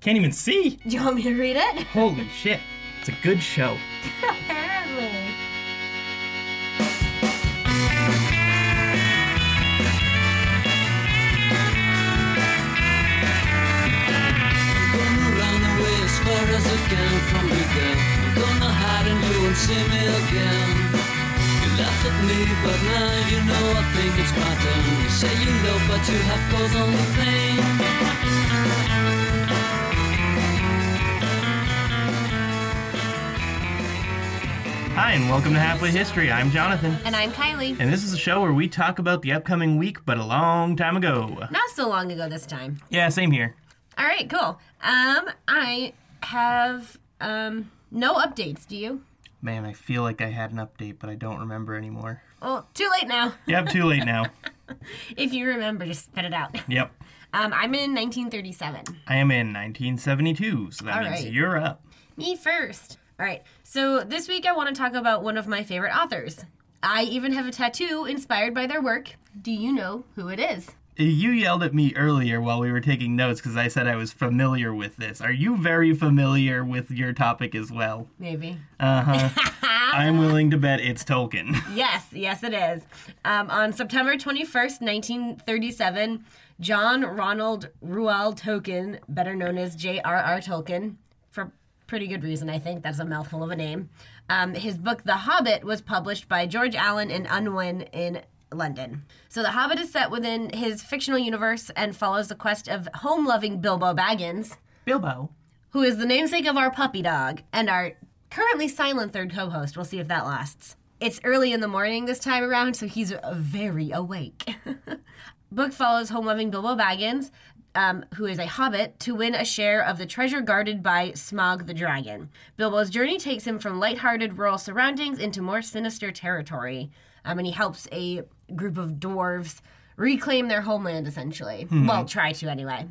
Can't even see. Do you want me to read it? Holy shit. It's a good show. Apparently. Gonna run away as far as I can from you, girl. I'm gonna hide and you won't see me again. You laughed at me, but now you know I think it's my turn. You say you love, but you have caused only pain. Hi, and welcome to Halfway History. I'm Jonathan. And I'm Kylie. And this is a show where we talk about the upcoming week, but a long time ago. Not so long ago this time. Yeah, same here. All right, cool. Um, I have um no updates. Do you? Man, I feel like I had an update, but I don't remember anymore. Well, too late now. Yep, too late now. If you remember, just spit it out. Yep. Um, I'm in 1937. I am in 1972, so that All means right. you're up. Me first. All right. So this week I want to talk about one of my favorite authors. I even have a tattoo inspired by their work. Do you know who it is? You yelled at me earlier while we were taking notes because I said I was familiar with this. Are you very familiar with your topic as well? Maybe. Uh huh. I'm willing to bet it's Tolkien. Yes, yes, it is. Um, on September 21st, 1937, John Ronald Reuel Tolkien, better known as J.R.R. Tolkien, pretty good reason, I think. That's a mouthful of a name. Um, his book, The Hobbit, was published by George Allen and Unwin in London. So, The Hobbit is set within his fictional universe and follows the quest of home loving Bilbo Baggins Bilbo. who is the namesake of our puppy dog and our currently silent third co host. We'll see if that lasts. It's early in the morning this time around, so he's very awake. Book follows home loving Bilbo Baggins, um, who is a hobbit, to win a share of the treasure guarded by Smaug the dragon. Bilbo's journey takes him from lighthearted rural surroundings into more sinister territory, um, and he helps a group of dwarves reclaim their homeland, essentially. Well, try to anyway.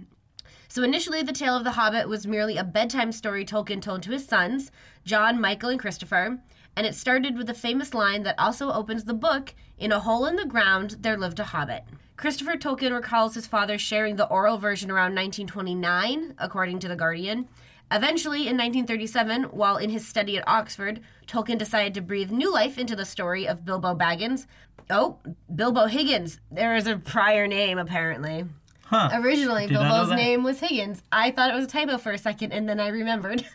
So initially, The Tale of the Hobbit was merely a bedtime story Tolkien told to his sons, John, Michael, and Christopher, and it started with the famous line that also opens the book In a hole in the ground, there lived a hobbit. Christopher Tolkien recalls his father sharing the oral version around 1929, according to The Guardian. Eventually, in 1937, while in his study at Oxford, Tolkien decided to breathe new life into the story of Bilbo Baggins. Oh, Bilbo Higgins. There is a prior name, apparently. Huh. Originally, Did Bilbo's name was Higgins. I thought it was a typo for a second, and then I remembered.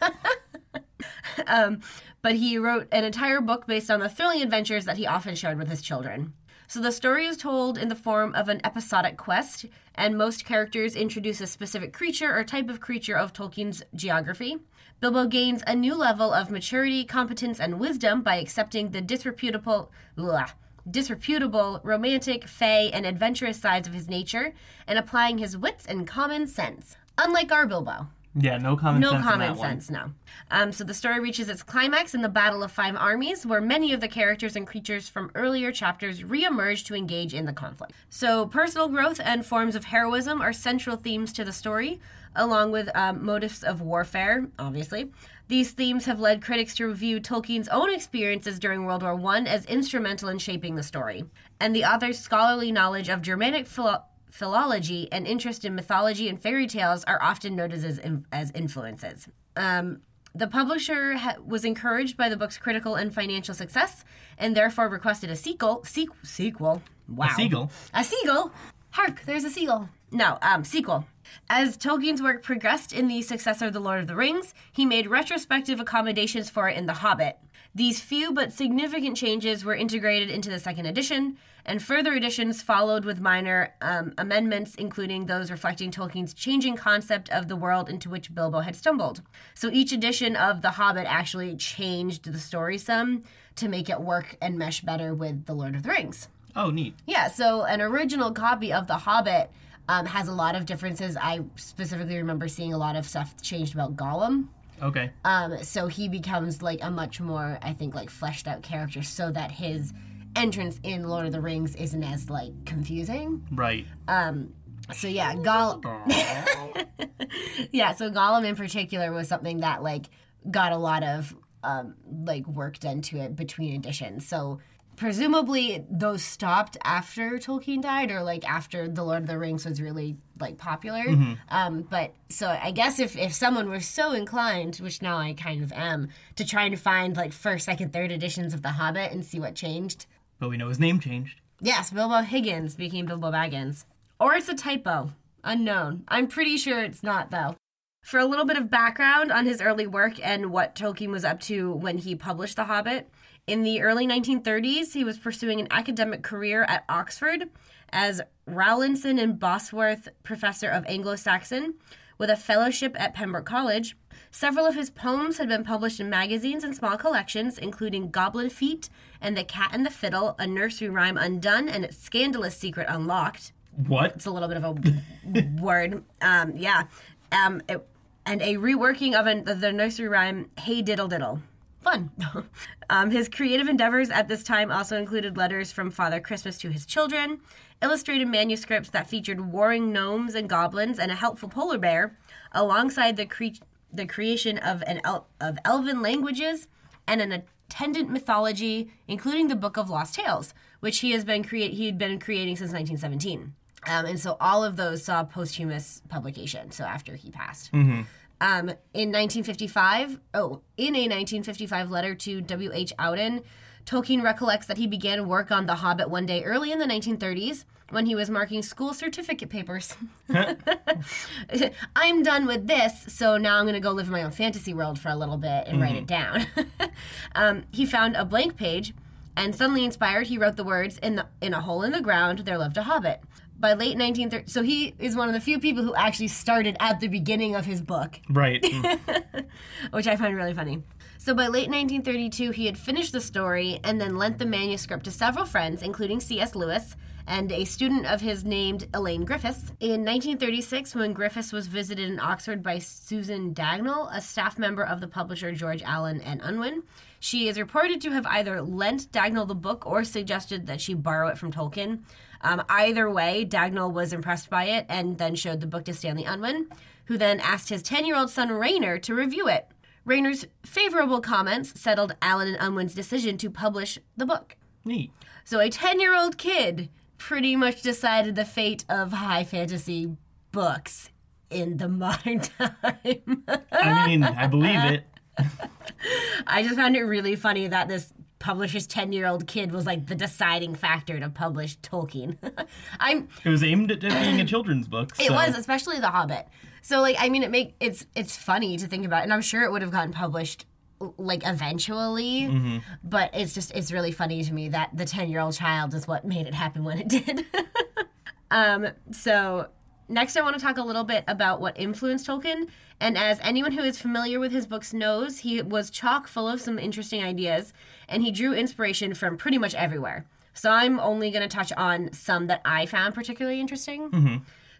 um, but he wrote an entire book based on the thrilling adventures that he often shared with his children. So the story is told in the form of an episodic quest, and most characters introduce a specific creature or type of creature of Tolkien's geography. Bilbo gains a new level of maturity, competence, and wisdom by accepting the disreputable, blah, disreputable, romantic, fey, and adventurous sides of his nature, and applying his wits and common sense. Unlike our Bilbo. Yeah, no common No sense. in common that one. sense, no. Um, so the story reaches its climax in the Battle of Five Armies, where many of the characters and creatures from earlier chapters re-emerge to engage in the conflict. So personal growth and forms of heroism are central themes to the story, along with um, motifs of warfare, obviously. These themes have led critics to review Tolkien's own experiences during World War I as instrumental in shaping the story, and the author's scholarly knowledge of Germanic philo- philology and interest in mythology and fairy tales are often noted as, as influences. Um, the publisher ha- was encouraged by the book's critical and financial success, and therefore requested a sequel. Sequ- sequel. Wow. A seagull? A seagull. Hark! There's a seagull. No, um, sequel. As Tolkien's work progressed in the successor, The Lord of the Rings, he made retrospective accommodations for it in The Hobbit. These few but significant changes were integrated into the second edition, and further editions followed with minor um, amendments, including those reflecting Tolkien's changing concept of the world into which Bilbo had stumbled. So each edition of The Hobbit actually changed the story some to make it work and mesh better with The Lord of the Rings. Oh, neat. Yeah, so an original copy of The Hobbit um, has a lot of differences. I specifically remember seeing a lot of stuff changed about Gollum. Okay. Um, so he becomes like a much more, I think, like fleshed out character, so that his entrance in Lord of the Rings isn't as like confusing. Right. Um so yeah, Gollum. yeah, so Gollum in particular was something that like got a lot of um, like work done to it between editions. So presumably those stopped after Tolkien died, or like after the Lord of the Rings was really like popular. Um, but so I guess if if someone were so inclined, which now I kind of am, to try and find like first, second, third editions of The Hobbit and see what changed. But we know his name changed. Yes, Bilbo Higgins became Bilbo Baggins. Or it's a typo. Unknown. I'm pretty sure it's not, though. For a little bit of background on his early work and what Tolkien was up to when he published The Hobbit, in the early 1930s, he was pursuing an academic career at Oxford as Rawlinson and Bosworth Professor of Anglo Saxon with a fellowship at Pembroke College. Several of his poems had been published in magazines and small collections, including Goblin Feet and The Cat and the Fiddle, a nursery rhyme undone and its scandalous secret unlocked. What? It's a little bit of a word. Um, yeah. Um, it- and a reworking of, an, of the nursery rhyme, Hey Diddle Diddle. Fun. um, his creative endeavors at this time also included letters from Father Christmas to his children, illustrated manuscripts that featured warring gnomes and goblins, and a helpful polar bear, alongside the, cre- the creation of, an el- of elven languages and an attendant mythology, including the Book of Lost Tales, which he has been create he had been creating since 1917. Um, and so all of those saw posthumous publication. So after he passed. Um, in 1955, oh, in a 1955 letter to W.H. Auden, Tolkien recollects that he began work on The Hobbit one day early in the 1930s when he was marking school certificate papers. I'm done with this, so now I'm going to go live in my own fantasy world for a little bit and write it down. um, he found a blank page, and suddenly inspired, he wrote the words in the in a hole in the ground. There lived a hobbit. By late 1930s, so he is one of the few people who actually started at the beginning of his book Right. Mm. which I find really funny. So by late 1932, he had finished the story and then lent the manuscript to several friends, including C.S. Lewis and a student of his named Elaine Griffiths. In 1936, when Griffiths was visited in Oxford by Susan Dagnall, a staff member of the publisher George Allen and Unwin, she is reported to have either lent Dagnall the book or suggested that she borrow it from Tolkien. Um, either way, Dagnall was impressed by it and then showed the book to Stanley Unwin, who then asked his 10 year old son Rayner to review it. Rayner's favorable comments settled Allen and Unwin's decision to publish the book. Neat. So a 10 year old kid pretty much decided the fate of high fantasy books in the modern time. I mean, I believe it. I just found it really funny that this publisher's 10 year old kid was like the deciding factor to publish Tolkien. I'm It was aimed at being a children's book. It was, especially The Hobbit. So like I mean it make it's it's funny to think about and I'm sure it would have gotten published like eventually. But it's just it's really funny to me that the 10 year old child is what made it happen when it did. Um so next i want to talk a little bit about what influenced tolkien. And as anyone who is familiar with his books knows he was chock full of some interesting ideas and he drew inspiration from pretty much everywhere. So i'm only going to touch on some that i found particularly interesting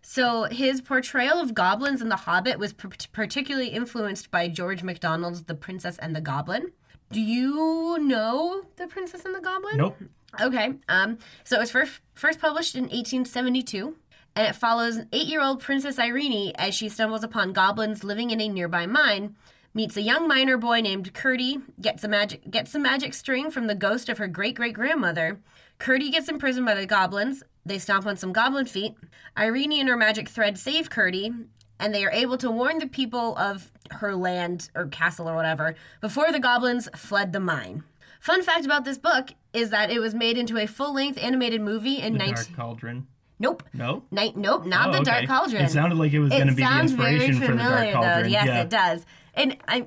so his portrayal of goblins in The Hobbit was p- particularly influenced by George MacDonald's The Princess and the Goblin. Do you know The Princess and the Goblin? Nope. Okay. Um, so it was first first published in 1872, and it follows an eight-year-old Princess Irene as she stumbles upon goblins living in a nearby mine, meets a young miner boy named Curdie, gets a magic gets a magic string from the ghost of her great great grandmother. Curdie gets imprisoned by the goblins. They stomp on some goblin feet. Irene and her magic thread save Curdie, and they are able to warn the people of her land or castle or whatever before the goblins fled the mine. Fun fact about this book is that it was made into a full-length animated movie in The 19 Dark Cauldron. Nope. No? Ni- nope, not Oh, the Dark. Cauldron. It sounded like it was going to be the inspiration for the Dark Cauldron. Though. Yes, yeah. it does. And I,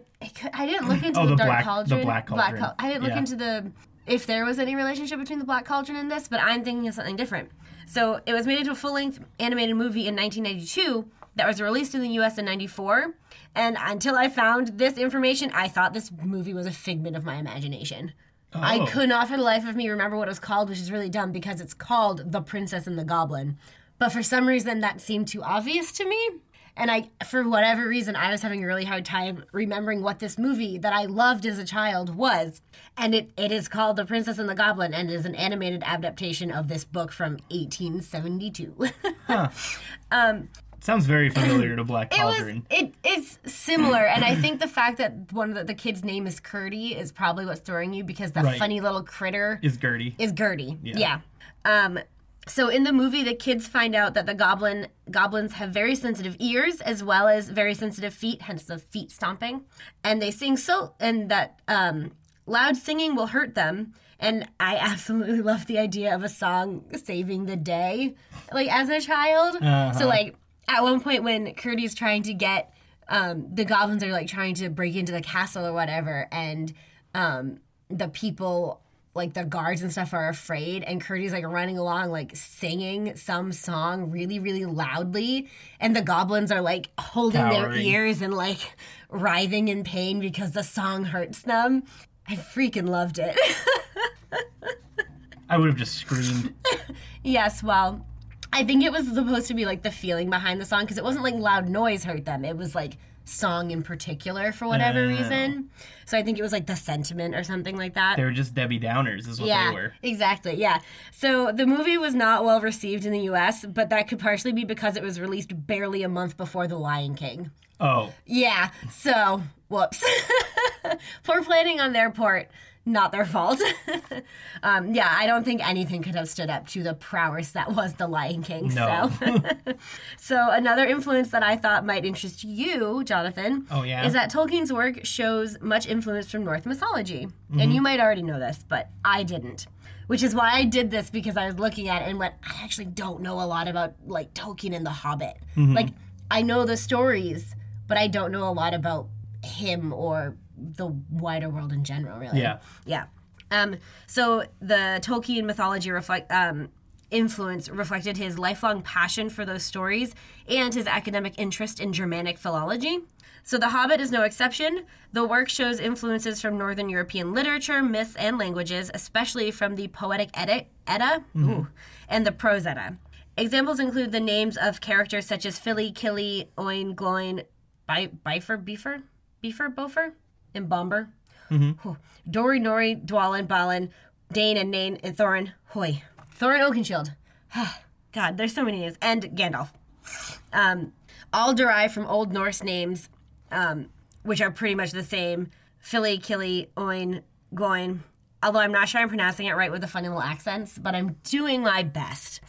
I didn't look into Oh, the, the Dark Black- the Cauldron. Black Cauldron. Cau- I didn't look Yeah. into the if there was any relationship between the Black Cauldron and this, but I'm thinking of something different. So it was made into a full-length animated movie in 1992 that was released in the U.S. in '94. And until I found this information, I thought this movie was a figment of my imagination. I Oh. could not for the life of me remember what it was called, which is really dumb because it's called The Princess and the Goblin. But for some reason, that seemed too obvious to me. And I, for whatever reason, I was having a really hard time remembering what this movie that I loved as a child was. And it, it is called The Princess and the Goblin and is an animated adaptation of this book from 1872. Huh. Um, Sounds very familiar to Black Cauldron. It was it it's similar, and I think the fact that one of the, the kid's name is Curdie is probably what's throwing you because that Right. funny little critter Is Gertie. is Gertie. Yeah. Yeah. Um, so in the movie, the kids find out that the goblin goblins have very sensitive ears as well as very sensitive feet, hence the feet stomping. And they sing so, and that um, loud singing will hurt them. And I absolutely love the idea of a song saving the day, like as a child. Uh-huh. So like at one point when Curdie's trying to get um, the goblins are like trying to break into the castle or whatever, and um, the people like the guards and stuff are afraid and Curdie's like running along like singing some song really really loudly and the goblins are like holding their ears and like writhing in pain because the song hurts them. I freaking loved it. I would have just screamed. yes, well, I think it was supposed to be like the feeling behind the song because it wasn't like loud noise hurt them. It was like song in particular for whatever Oh. reason. So I think it was like the sentiment or something like that. They were just Debbie Downers, is what yeah, they were. exactly. Yeah. So the movie was not well received in the U.S., but that could partially be because it was released barely a month before The Lion King. Oh, Yeah. So whoops. Poor planning on their part. Not their fault. um, yeah, I don't think anything could have stood up to the prowess that was The Lion King. No. So. so another influence that I thought might interest you, Jonathan, Oh, yeah? is that Tolkien's work shows much influence from Norse mythology. Mm-hmm. And you might already know this, but I didn't. Which is why I did this because I was looking at it and went, I actually don't know a lot about like Tolkien and The Hobbit. Mm-hmm. Like I know the stories, but I don't know a lot about him or the wider world in general, really. Yeah. Yeah. Um, so the Tolkien mythology reflect um, influence reflected his lifelong passion for those stories and his academic interest in Germanic philology. So The Hobbit is no exception. The work shows influences from Northern European literature, myths, and languages, especially from the Poetic Edda, Edda ooh, and the Prose Edda. Examples include the names of characters such as Fili, Kili, Oin, Gloin, Bi- Bifur, Beefer, Beefer, Bofur, and Bombur. Whew. Dori, Nori, Dwalin, Balin, Dain, and Nain, and Thorin, Hoy. Thorin Oakenshield. God, there's so many names. And Gandalf. Um, all derived from Old Norse names, um, which are pretty much the same. Fili, Kili, Oin, Gloin. Although I'm not sure I'm pronouncing it right with the funny little accents, but I'm doing my best.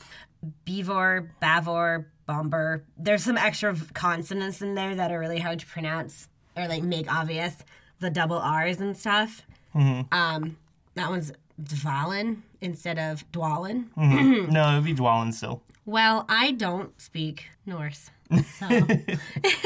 Beavor, Bavor, Bombur. There's some extra consonants in there that are really hard to pronounce or like make obvious. The double R's and stuff. Um, that one's Dvalin instead of Dwalin. no, it would be Dwalin still. Well, I don't speak Norse, so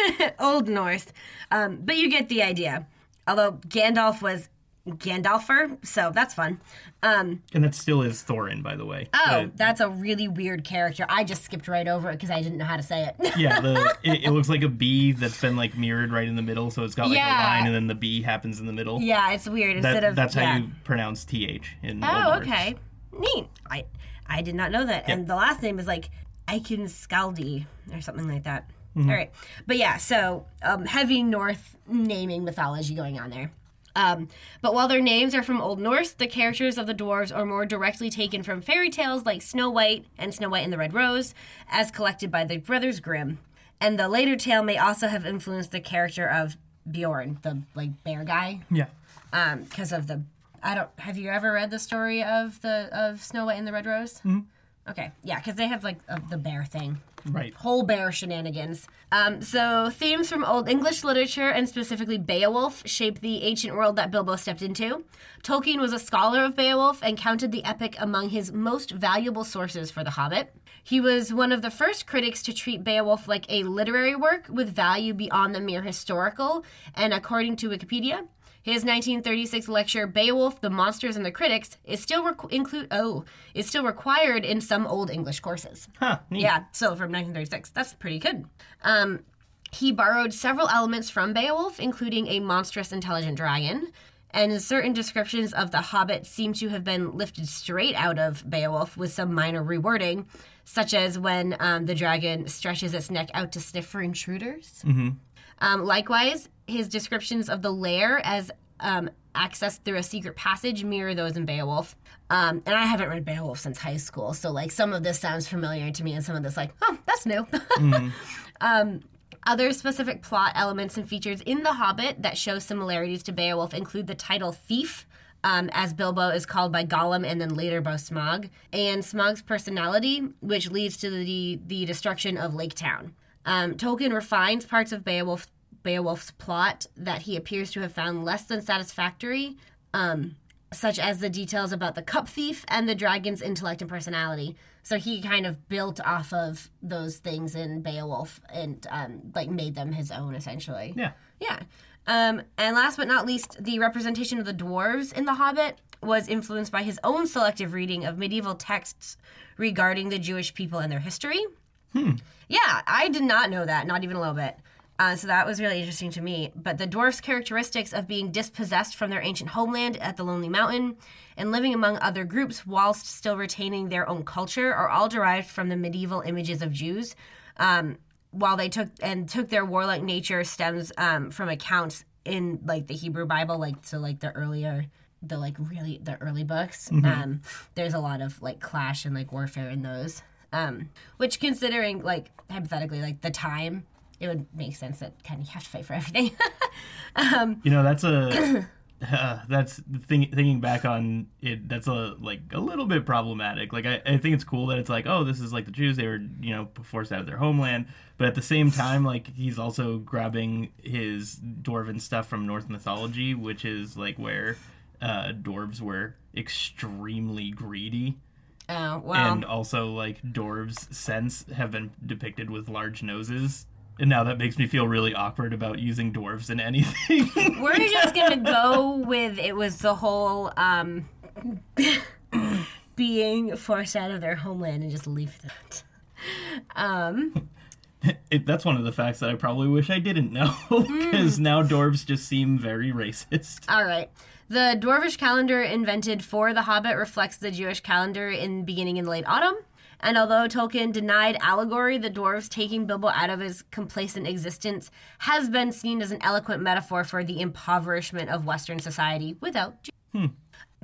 Old Norse, um, but you get the idea. Although Gandalf was Gandalfer, so that's fun. Um, And that still is Thorin, by the way. oh, The- that's a really weird character. I just skipped right over it because I didn't know how to say it. yeah, the it, it looks like a B that's been like mirrored right in the middle, so it's got like Yeah. a line, and then the B happens in the middle. yeah, it's weird. That- Instead of that's yeah. how you pronounce th in. Oh, okay, neat. I I did not know that. And the last name is like Scaldi or something like that. Mm-hmm. All right, but yeah, so um, heavy North naming mythology going on there. Um, but while their names are from Old Norse, the characters of the dwarves are more directly taken from fairy tales like Snow White and Snow White and the Red Rose, as collected by the Brothers Grimm. And the later tale may also have influenced the character of Bjorn, the like bear guy, Yeah. um because of the i don't have you ever read the story of the of snow white and the red rose mm-hmm. okay yeah because they have like uh, the bear thing Right. whole bear shenanigans. Um so themes from old english literature and specifically beowulf shaped the ancient world that bilbo stepped into. Tolkien was a scholar of beowulf and counted the epic among his most valuable sources for the hobbit. He was one of the first critics to treat Beowulf like a literary work with value beyond the mere historical, and according to Wikipedia, his 1936 lecture "Beowulf: The Monsters and the Critics" is still requ- include oh is still required in some old English courses. Huh. Neat. Yeah, so from 1936, that's pretty good. Um, he borrowed several elements from Beowulf, including a monstrous, intelligent dragon. And certain descriptions of the Hobbit seem to have been lifted straight out of Beowulf with some minor rewording, such as when um, the dragon stretches its neck out to sniff for intruders. Hmm. Um, likewise, his descriptions of the lair as um, accessed through a secret passage mirror those in Beowulf. Um, and I haven't read Beowulf since high school, so like some of this sounds familiar to me, and some of this like, oh, that's new. Um, other specific plot elements and features in The Hobbit that show similarities to Beowulf include the title Thief, um, as Bilbo is called by Gollum and then later by Smaug, and Smaug's personality, which leads to the, the destruction of Lake Town. Um, Tolkien refines parts of Beowulf, Beowulf's plot that he appears to have found less than satisfactory, um, such as the details about the cup thief and the dragon's intellect and personality. So he kind of built off of those things in Beowulf and um, like made them his own essentially. Yeah. Yeah. Um, and last but not least, the representation of the dwarves in The Hobbit was influenced by his own selective reading of medieval texts regarding the Jewish people and their history. Hmm. Yeah, I did not know that, not even a little bit. Uh, so that was really interesting to me. But the dwarfs' characteristics of being dispossessed from their ancient homeland at the Lonely Mountain and living among other groups whilst still retaining their own culture are all derived from the medieval images of Jews. Um, while they took and took their warlike nature stems um, from accounts in like the Hebrew Bible, like so like the earlier the like really the early books. Um, there's a lot of like clash and like warfare in those. Um, which considering like hypothetically like the time, it would make sense that kind of you have to fight for everything. You know, that's a uh, that's the thing. Thinking back on it, that's a like a little bit problematic. Like I, I think it's cool that it's like, oh, this is like the Jews. They were you know forced out of their homeland, but at the same time, like he's also grabbing his dwarven stuff from Norse mythology, which is like where uh, dwarves were extremely greedy. oh well, and also like dwarves' scents have been depicted with large noses. And now that makes me feel really awkward about using dwarves in anything. we're just gonna go with it was the whole um, being forced out of their homeland and just leave that. Um, it, that's one of the facts that I probably wish I didn't know because now dwarves just seem very racist. All right. The dwarvish calendar invented for The Hobbit reflects the Jewish calendar in beginning in late autumn. And although Tolkien denied allegory, the dwarves taking Bilbo out of his complacent existence has been seen as an eloquent metaphor for the impoverishment of Western society without Jews.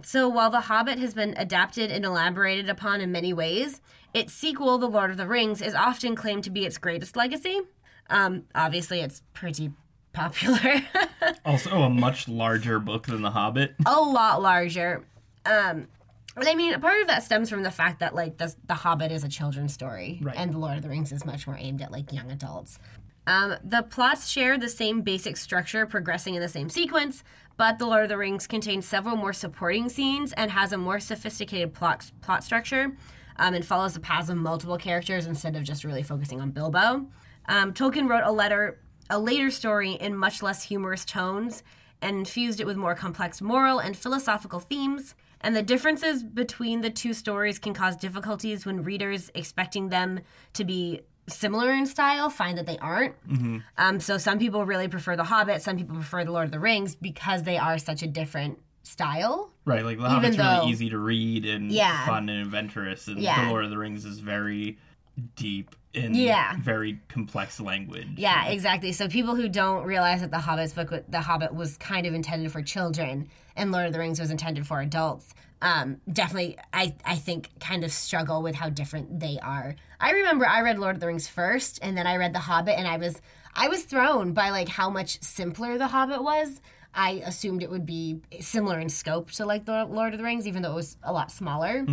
So while The Hobbit has been adapted and elaborated upon in many ways, its sequel, The Lord of the Rings, is often claimed to be its greatest legacy. Um, obviously, it's pretty popular. Also, a much larger book than The Hobbit. a lot larger. Um, I mean, part of that stems from the fact that like the, the Hobbit is a children's story, Right. and the Lord of the Rings is much more aimed at like young adults. Um, the plots share the same basic structure, progressing in the same sequence, but the Lord of the Rings contains several more supporting scenes and has a more sophisticated plot plot structure, um, and follows the paths of multiple characters instead of just really focusing on Bilbo. Um, Tolkien wrote a letter, a later story in much less humorous tones, and infused it with more complex moral and philosophical themes. And the differences between the two stories can cause difficulties when readers expecting them to be similar in style find that they aren't. Um, so some people really prefer The Hobbit, some people prefer The Lord of the Rings because they are such a different style. Right, like The Hobbit's though- really easy to read and Yeah. fun and adventurous, and Yeah. The Lord of the Rings is very deep in Yeah. very complex language. Yeah, exactly. So people who don't realize that the Hobbit's book, the Hobbit, was kind of intended for children, and Lord of the Rings was intended for adults. Um, definitely, I I think kind of struggle with how different they are. I remember I read Lord of the Rings first, and then I read The Hobbit, and I was I was thrown by like how much simpler The Hobbit was. I assumed it would be similar in scope to like the Lord of the Rings, even though it was a lot smaller.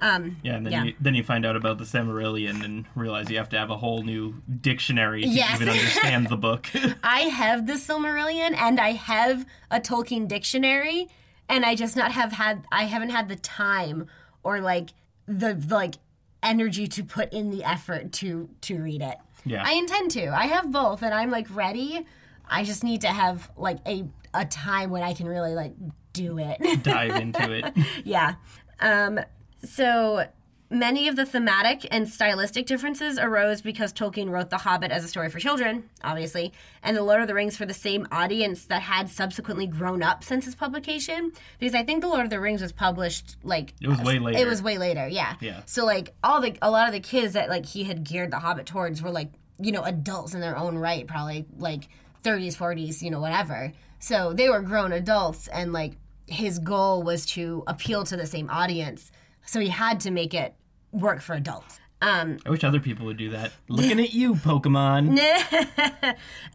Um, Yeah, and then Yeah. you then you find out about the Silmarillion and realize you have to have a whole new dictionary to Yes. even understand the book. I have the Silmarillion and I have a Tolkien dictionary, and I just not have had I haven't had the time or like the like energy to put in the effort to to read it. Yeah. I intend to. I have both, and I'm like ready. I just need to have like a a time when I can really like do it. Dive into it. yeah. Um, so many of the thematic and stylistic differences arose because Tolkien wrote The Hobbit as a story for children, obviously, and The Lord of the Rings for the same audience that had subsequently grown up since its publication. Because I think The Lord of the Rings was published like It was way later. It was way later, yeah. Yeah. So like all the a lot of the kids that like he had geared The Hobbit towards were like you know adults in their own right, probably like 30s, 40s, you know whatever. So they were grown adults, and like his goal was to appeal to the same audience. So he had to make it work for adults. Um, I wish other people would do that. Looking at you, Pokemon.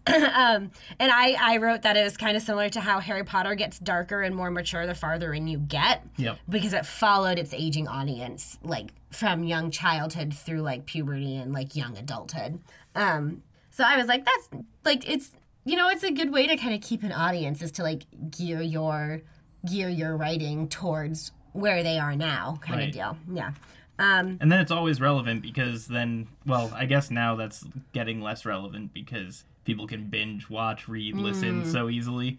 um, and I, I wrote that it was kind of similar to how Harry Potter gets darker and more mature the farther in you get. Yep. Because it followed its aging audience, like from young childhood through like puberty and like young adulthood. Um, so I was like, that's like it's you know it's a good way to kind of keep an audience is to like gear your gear your writing towards where they are now kind Right. of deal. Yeah. Um, And then it's always relevant because then, well, I guess now that's getting less relevant because people can binge, watch, read, listen so easily.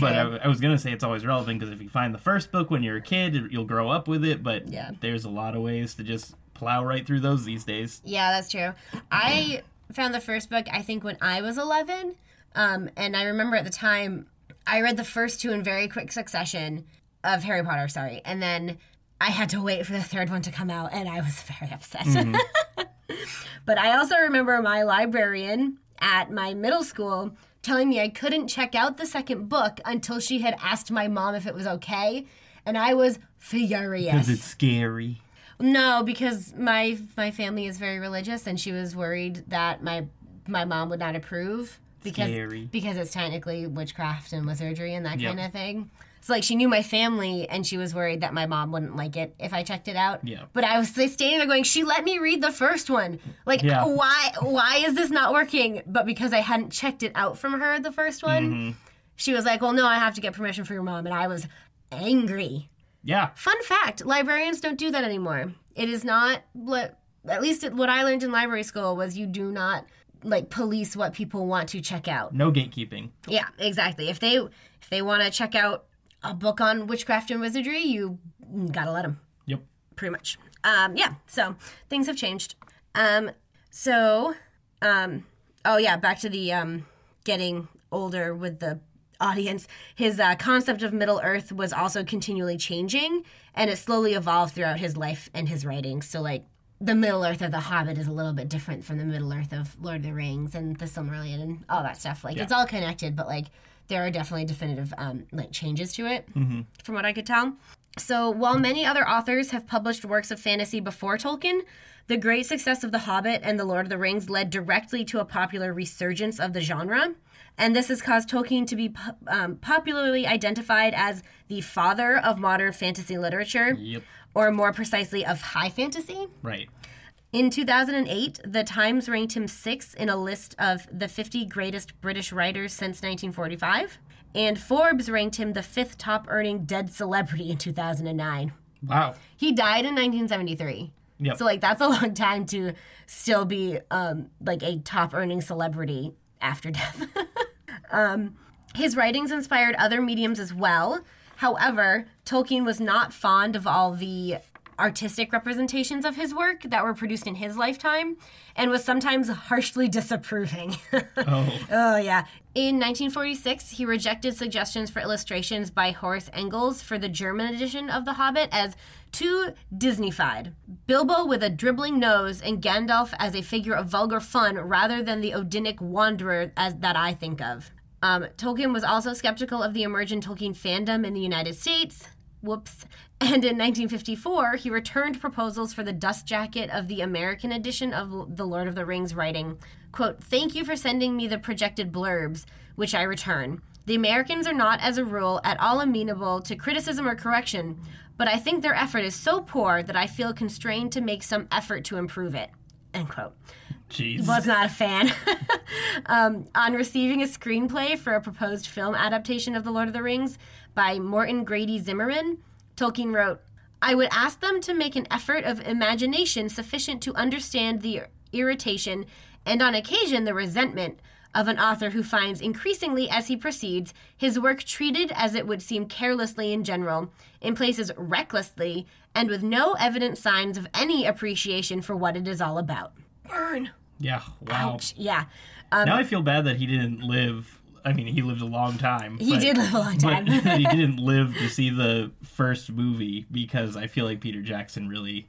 But I, Mm. I was going to say it's always relevant because if you find the first book when you're a kid, you'll grow up with it. But Yeah. there's a lot of ways to just plow right through those these days. Yeah, that's true. I found the first book, I think, when I was 11. Um, and I remember at the time, I read the first two in very quick succession of Harry Potter, sorry. And then I had to wait for the third one to come out, and I was very upset. Mm-hmm. but I also remember my librarian at my middle school telling me I couldn't check out the second book until she had asked my mom if it was okay. And I was furious. Because it's scary. No, because my my family is very religious, and she was worried that my my mom would not approve because Scary. because it's technically witchcraft and wizardry and that Yep. kind of thing. So like she knew my family, and she was worried that my mom wouldn't like it if I checked it out. Yeah. But I was standing there going, she let me read the first one. Like Yeah. why why is this not working? But because I hadn't checked it out from her the first one, Mm-hmm. she was like, well, no, I have to get permission from your mom, and I was angry. Yeah. Fun fact librarians don't do that anymore. It is not what, at least what I learned in library school was you do not like police what people want to check out. No gatekeeping. Yeah, exactly. If they if they want to check out a book on witchcraft and wizardry, you gotta let them. Yep. Pretty much. Um, yeah. So things have changed. Um, so, um, oh yeah, back to the um, getting older with the audience. His uh, concept of Middle Earth was also continually changing, and it slowly evolved throughout his life and his writings. So, like the Middle Earth of The Hobbit is a little bit different from the Middle Earth of Lord of the Rings and the Silmarillion and all that stuff. Like it's all connected, but like there are definitely definitive um, like changes to it, from what I could tell. So, while many other authors have published works of fantasy before Tolkien, the great success of The Hobbit and The Lord of the Rings led directly to a popular resurgence of the genre. And this has caused Tolkien to be um, popularly identified as the father of modern fantasy literature, Yep. or more precisely, of high fantasy. Right. In 2008, The Times ranked him sixth in a list of the 50 greatest British writers since 1945. And Forbes ranked him the fifth top earning dead celebrity in 2009. Wow. He died in 1973. Yep. So, like, that's a long time to still be, um, like, a top earning celebrity after death. um, his writings inspired other mediums as well. However, Tolkien was not fond of all the artistic representations of his work that were produced in his lifetime and was sometimes harshly disapproving. oh. Oh, yeah. In 1946, he rejected suggestions for illustrations by Horus Engels for the German edition of The Hobbit as too Disneyfied. Bilbo with a dribbling nose and Gandalf as a figure of vulgar fun rather than the Odinic wanderer as that I think of. Um, Tolkien was also skeptical of the emergent Tolkien fandom in the United States. Whoops. And in 1954, he returned proposals for the dust jacket of the American edition of The Lord of the Rings, writing, quote, Thank you for sending me the projected blurbs, which I return. The Americans are not, as a rule, at all amenable to criticism or correction, but I think their effort is so poor that I feel constrained to make some effort to improve it. End quote Jeez. was not a fan. um, on receiving a screenplay for a proposed film adaptation of The Lord of the Rings by Morton Grady Zimmerman, Tolkien wrote, I would ask them to make an effort of imagination sufficient to understand the irritation and, on occasion, the resentment of an author who finds increasingly as he proceeds his work treated as it would seem carelessly in general, in places recklessly, and with no evident signs of any appreciation for what it is all about. Burn. Yeah. Wow. Ouch. Yeah. Um, now I feel bad that he didn't live. I mean, he lived a long time. He but- did live a long time. but he didn't live to see the first movie because I feel like Peter Jackson really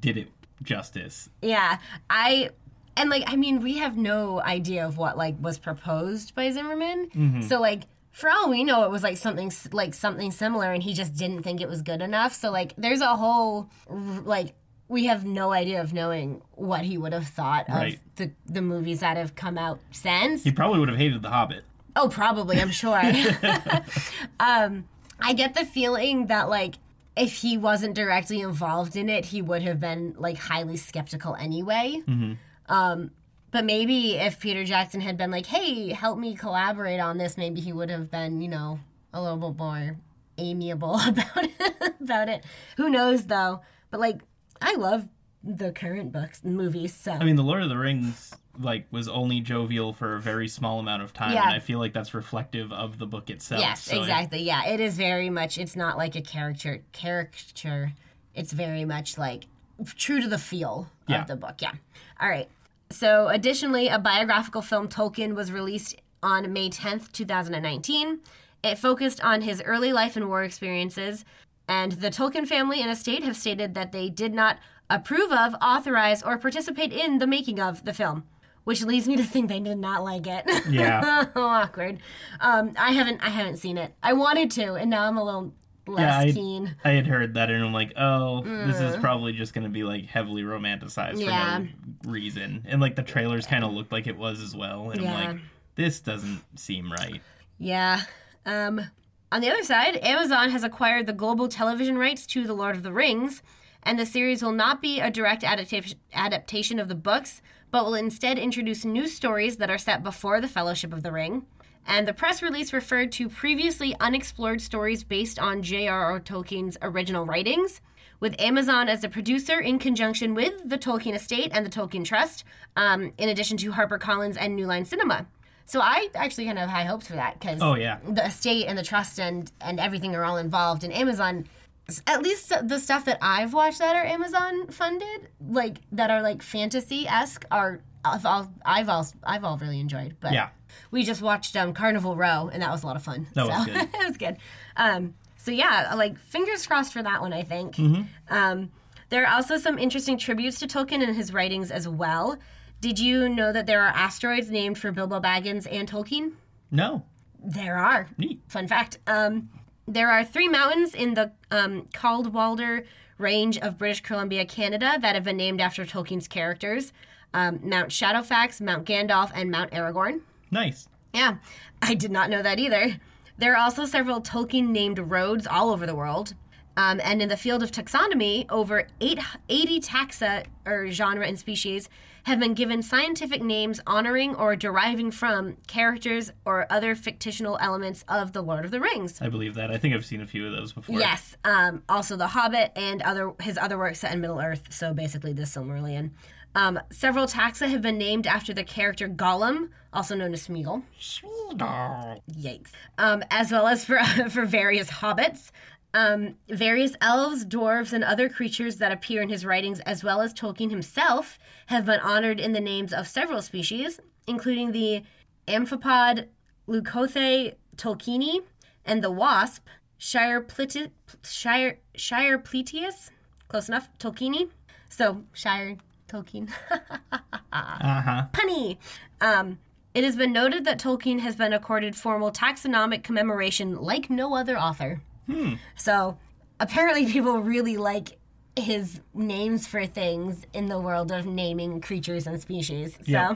did it justice. yeah. I and like I mean we have no idea of what like was proposed by Zimmerman. Mm-hmm. So like for all we know it was like something like something similar and he just didn't think it was good enough. So like there's a whole like we have no idea of knowing what he would have thought of Right. the the movies that have come out since. He probably would have hated The Hobbit. Oh, probably, I'm sure. um, I get the feeling that like if he wasn't directly involved in it, he would have been like highly skeptical anyway. Um, but maybe if Peter Jackson had been like, "Hey, help me collaborate on this," maybe he would have been, you know, a little bit more amiable about it. about it. Who knows though? But like, I love the current books and movies. So I mean, The Lord of the Rings like was only jovial for a very small amount of time, Yeah. and I feel like that's reflective of the book itself. Yes, So exactly. Yeah, it is very much. It's not like a character caricature. It's very much like true to the feel Yeah. of the book. Yeah. All right. So, additionally, a biographical film Tolkien was released on May 10th, 2019. It focused on his early life and war experiences, and the Tolkien family and estate have stated that they did not approve of, authorize, or participate in the making of the film, which leads me to think they did not like it. Yeah. awkward. Um, I haven't I haven't seen it. I wanted to, and now I'm a little less Yeah, I- keen. I had heard that, and I'm like, oh, this is probably just going to be like heavily romanticized Mm. Yeah. for no reason. And like the trailers kind of looked like it was as well. And Yeah. I'm like, this doesn't seem right. Yeah. Um, on the other side, Amazon has acquired the global television rights to The Lord of the Rings, and the series will not be a direct adaptation of the books, but will instead introduce new stories that are set before the Fellowship of the Ring. And the press release referred to previously unexplored stories based on J.R.R. Tolkien's original writings, with Amazon as the producer in conjunction with the Tolkien Estate and the Tolkien Trust, um, in addition to HarperCollins and New Line Cinema. So I actually kind of have high hopes for that because Oh, yeah. the estate and the trust and and everything are all involved. And Amazon, at least the stuff that I've watched that are Amazon funded, like that are like fantasy esque, are I've all I've all I've all really enjoyed. But Yeah. we just watched um, Carnival Row, and that was a lot of fun. That was so, good. it was good. Um, so yeah, like fingers crossed for that one. I think. Mm-hmm. Um, there are also some interesting tributes to Tolkien and his writings as well. Did you know that there are asteroids named for Bilbo Baggins and Tolkien? No. There are. Neat. Fun fact. Um, there are three mountains in the um, Cadwallader Range of British Columbia, Canada, that have been named after Tolkien's characters um, Mount Shadowfax, Mount Gandalf, and Mount Aragorn. Nice. Yeah, I did not know that either. There are also several Tolkien named roads all over the world. Um, and in the field of taxonomy, over eight, 80 taxa, or genre and species, have been given scientific names honoring or deriving from characters or other fictional elements of The Lord of the Rings. I believe that. I think I've seen a few of those before. Yes, um, also The Hobbit and other his other works set in Middle Earth, so basically the Silmarillion. Um, several taxa have been named after the character Gollum, also known as Smeagol. Smeagol. Yikes. Um, as well as for for various hobbits. Um, various elves, dwarves, and other creatures that appear in his writings, as well as Tolkien himself, have been honored in the names of several species, including the amphipod Leucothoe tolkieni and the wasp Shire Shire Shireplitis. Close enough. Tolkieni. So Shire Tolkien. Uh huh. punny. Um, it has been noted that Tolkien has been accorded formal taxonomic commemoration like no other author. So apparently, people really like his names for things in the world of naming creatures and species. So, Yeah.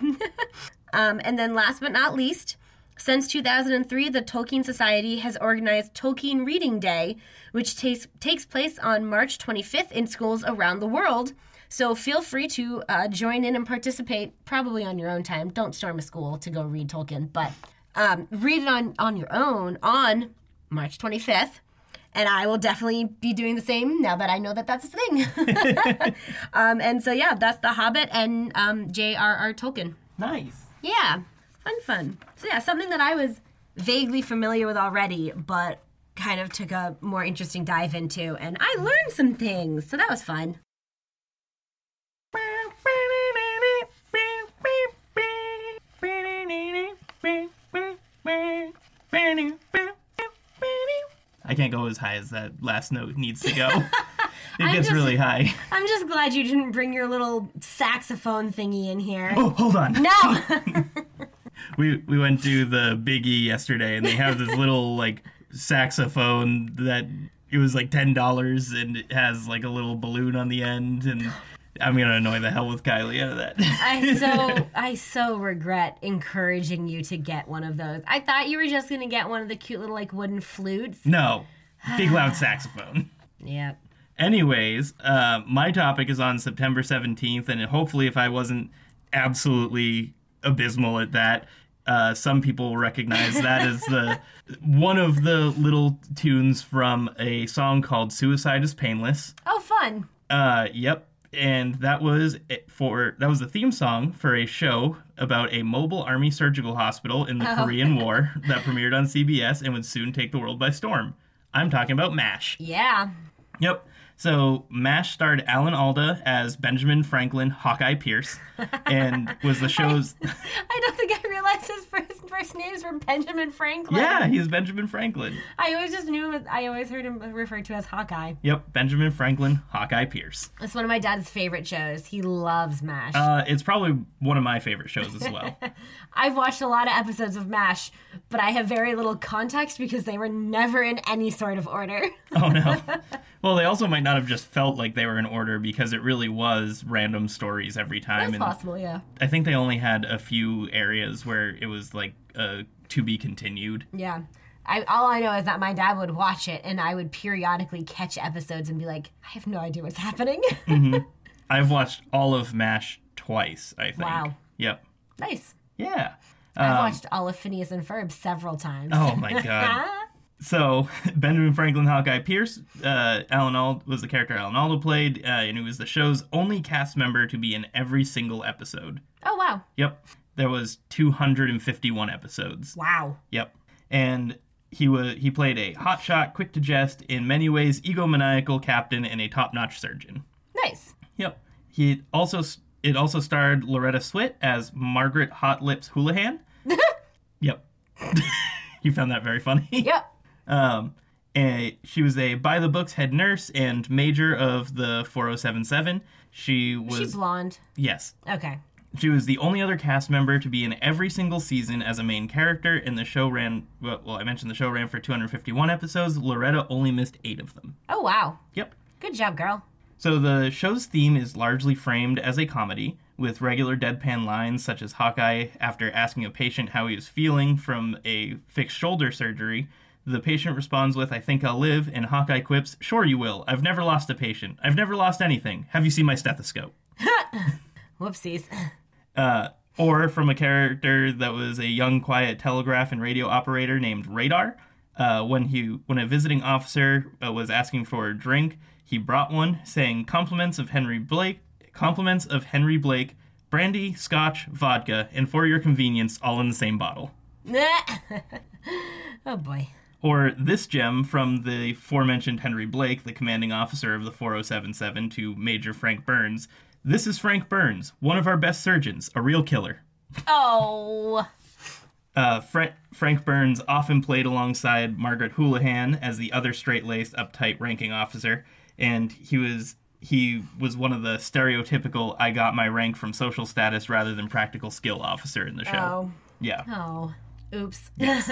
um, and then last but not least, since 2003, the Tolkien Society has organized Tolkien Reading Day, which takes takes place on March 25th in schools around the world. So feel free to uh, join in and participate, probably on your own time. Don't storm a school to go read Tolkien, but um, read it on on your own on March 25th. And I will definitely be doing the same now that I know that that's a thing. um, and so yeah, that's The Hobbit and um, J.R.R. Tolkien. Nice. Yeah, fun, fun. So yeah, something that I was vaguely familiar with already, but kind of took a more interesting dive into, and I learned some things. So that was fun. I can't go as high as that last note needs to go. It gets just- really high. I'm just glad you didn't bring your little saxophone thingy in here. Oh, hold on. No. We we went to the Big E yesterday, and they have this little like saxophone that it was like ten dollars and it has like a little balloon on the end and I'm gonna annoy the hell with Kylie out of that. I so I so regret encouraging you to get one of those. I thought you were just gonna get one of the cute little like wooden flutes. no, big loud saxophone. Yep. Anyways, uh, my topic is on September 17th, and hopefully, if I wasn't absolutely abysmal at that, uh, some people will recognize that as the one of the little tunes from a song called "Suicide Is Painless." Oh, fun. Uh, yep, and that was for that was the theme song for a show about a mobile army surgical hospital in the Oh. Korean War that premiered on CBS and would soon take the world by storm. I'm talking about MASH. Yeah. Yep. So MASH starred Alan Alda as Benjamin Franklin Hawkeye Pierce, and was the show's I don't think I realized his first first names were Benjamin Franklin. yeah he's Benjamin Franklin. I always just knew him. I always heard him referred to as Hawkeye. Yep, Benjamin Franklin Hawkeye Pierce. It's one of my dad's favorite shows. He loves MASH. Uh, it's probably one of my favorite shows as well. I've watched a lot of episodes of MASH, but I have very little context because they were never in any sort of order. oh no. Well, they also might not have just felt like they were in order because it really was random stories every time. That's and possible, yeah. I think they only had a few areas where it was like uh, to be continued. Yeah. I, all I know is that my dad would watch it and I would periodically catch episodes and be like, I have no idea what's happening. I've watched all of MASH twice, I think. Wow. Yep. nice. Yeah. I've Um, watched all of Phineas and Ferb several times. Oh my god. So Benjamin Franklin Hawkeye Pierce, uh, Alan Ald was the character Alan Alda played, uh, and he was the show's only cast member to be in every single episode. oh, wow. Yep, there was 251 episodes. Wow. Yep, and he was he played a hotshot, quick to jest, in many ways egomaniacal captain and a top-notch surgeon. Nice. Yep, he also it also starred Loretta Swit as Margaret Hot Lips Houlihan. yep, you found that very funny. Yep. Um, and she was a by the books head nurse and major of the 4077. She was She's blonde. yes, Okay. She was the only other cast member to be in every single season as a main character. And the show ran well. well, I mentioned the show ran for 251 episodes. Loretta only missed eight of them. Oh, wow. Yep. Good job, girl. So the show's theme is largely framed as a comedy, with regular deadpan lines such as Hawkeye, after asking a patient how he is feeling from a fixed shoulder surgery, the patient responds with, I think I'll live, and Hawkeye quips, Sure you will. I've never lost a patient. I've never lost anything. Have you seen my stethoscope? Whoopsies. Uh, or from a character that was a young, quiet telegraph and radio operator named Radar. Uh, when he, when a visiting officer uh, was asking for a drink, he brought one, saying compliments of Henry Blake, compliments of Henry Blake, brandy, scotch, vodka, and for your convenience, all in the same bottle. oh, boy. Or this gem from the aforementioned Henry Blake, the commanding officer of the 4077, to Major Frank Burns. This is Frank Burns, one of our best surgeons, a real killer. Oh. Uh, Fra- Frank Burns often played alongside Margaret Houlihan as the other straight-laced, uptight ranking officer, and he was he was one of the stereotypical "I got my rank from social status rather than practical skill" officer in the show. Oh. Yeah, Oh. Oops. Yes.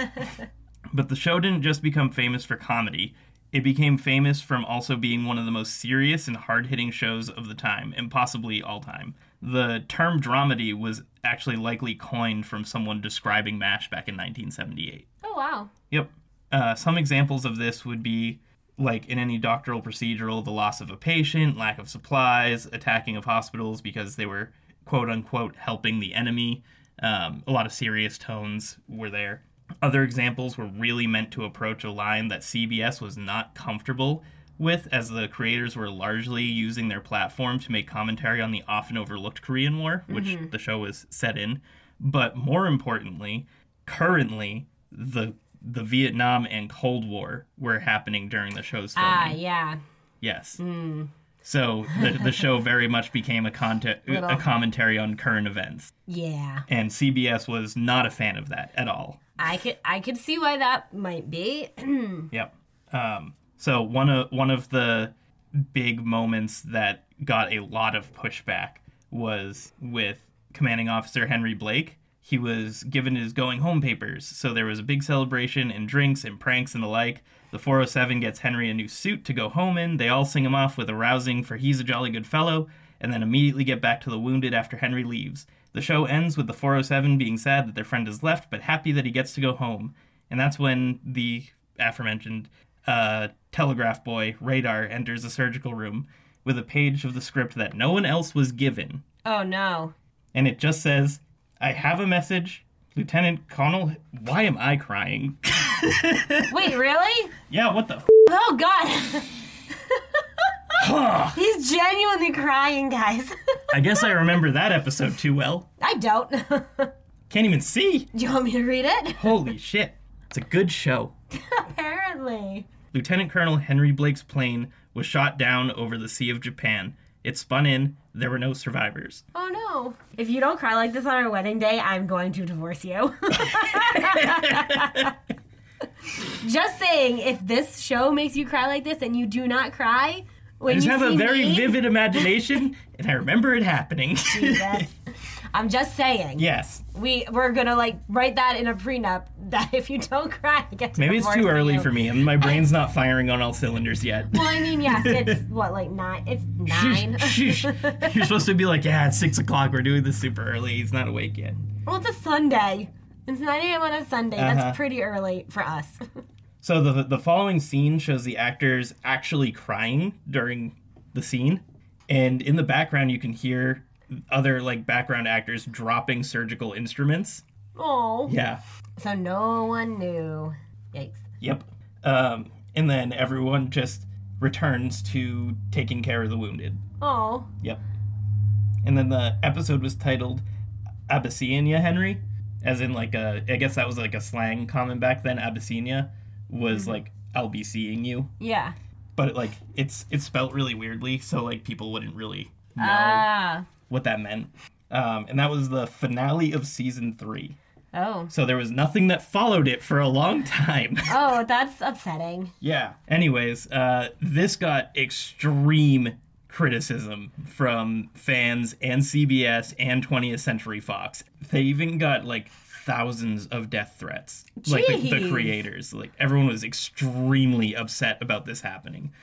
but the show didn't just become famous for comedy. It became famous from also being one of the most serious and hard-hitting shows of the time, and possibly all time. The term dramedy was actually likely coined from someone describing MASH back in 1978. oh, wow. Yep. Uh, some examples of this would be like in any doctoral procedural, the loss of a patient, lack of supplies, attacking of hospitals because they were quote unquote helping the enemy. Um, a lot of serious tones were there. Other examples were really meant to approach a line that CBS was not comfortable with, as the creators were largely using their platform to make commentary on the often overlooked Korean War, which the show was set in. But more importantly, currently the the Vietnam and Cold War were happening during the show's filming. Ah, yeah. Yes. So the, the show very much became a content a commentary on current events, Yeah. and CBS was not a fan of that at all. I could I could see why that might be. Yep. Um, so one of one of the big moments that got a lot of pushback was with commanding officer Henry Blake. he was given his going home papers. So there was a big celebration and drinks and pranks and the like. The 407 gets Henry a new suit to go home in. They all sing him off with a rousing for he's a jolly good fellow, and then immediately get back to the wounded after Henry leaves. The show ends with the 407 being sad that their friend has left, but happy that he gets to go home. And that's when the aforementioned uh, telegraph boy, Radar, enters the surgical room with a page of the script that no one else was given. Oh no. And it just says, I have a message. Lieutenant Connell, why am I crying? Wait, really? yeah, what the f? Oh god. He's genuinely crying, guys. I guess I remember that episode too well. I don't. Can't even see. Do you want me to read it? Holy shit. It's a good show. Apparently. Lieutenant Colonel Henry Blake's plane was shot down over the Sea of Japan. It spun in. There were no survivors. Oh no. If you don't cry like this on our wedding day, I'm going to divorce you. Just saying, if this show makes you cry like this and you do not cry, when I just you have a very me- vivid imagination, and I remember it happening. Jesus. I'm just saying. yes. We we're gonna like write that in a prenup that if you don't cry, I get to Maybe it's too early you. for me, and my brain's not firing on all cylinders yet. Well, I mean, yes, it's what like nine. It's nine. You're supposed to be like, yeah, it's six o'clock. We're doing this super early. He's not awake yet. well, it's a Sunday. It's 9 a.m. on a Sunday. Uh-huh. That's pretty early for us. So the the following scene shows the actors actually crying during the scene, and in the background you can hear other like background actors dropping surgical instruments. oh. Yeah. So no one knew. Yikes. Yep. Um, and then everyone just returns to taking care of the wounded. Oh. Yep. And then the episode was titled Abyssinia Henry, as in like a I guess that was like a slang comment back then. Abyssinia was like I'll be seeing you, Yeah. but like it's it's spelt really weirdly, so like people wouldn't really know Ah. what that meant. Um, and that was the finale of season three. Oh. So there was nothing that followed it for a long time. Oh, that's upsetting. Yeah. Anyways, uh, this got extreme criticism from fans and CBS and 20th Century Fox. They even got like thousands of death threats. Like the, the creators, like everyone was extremely upset about this happening.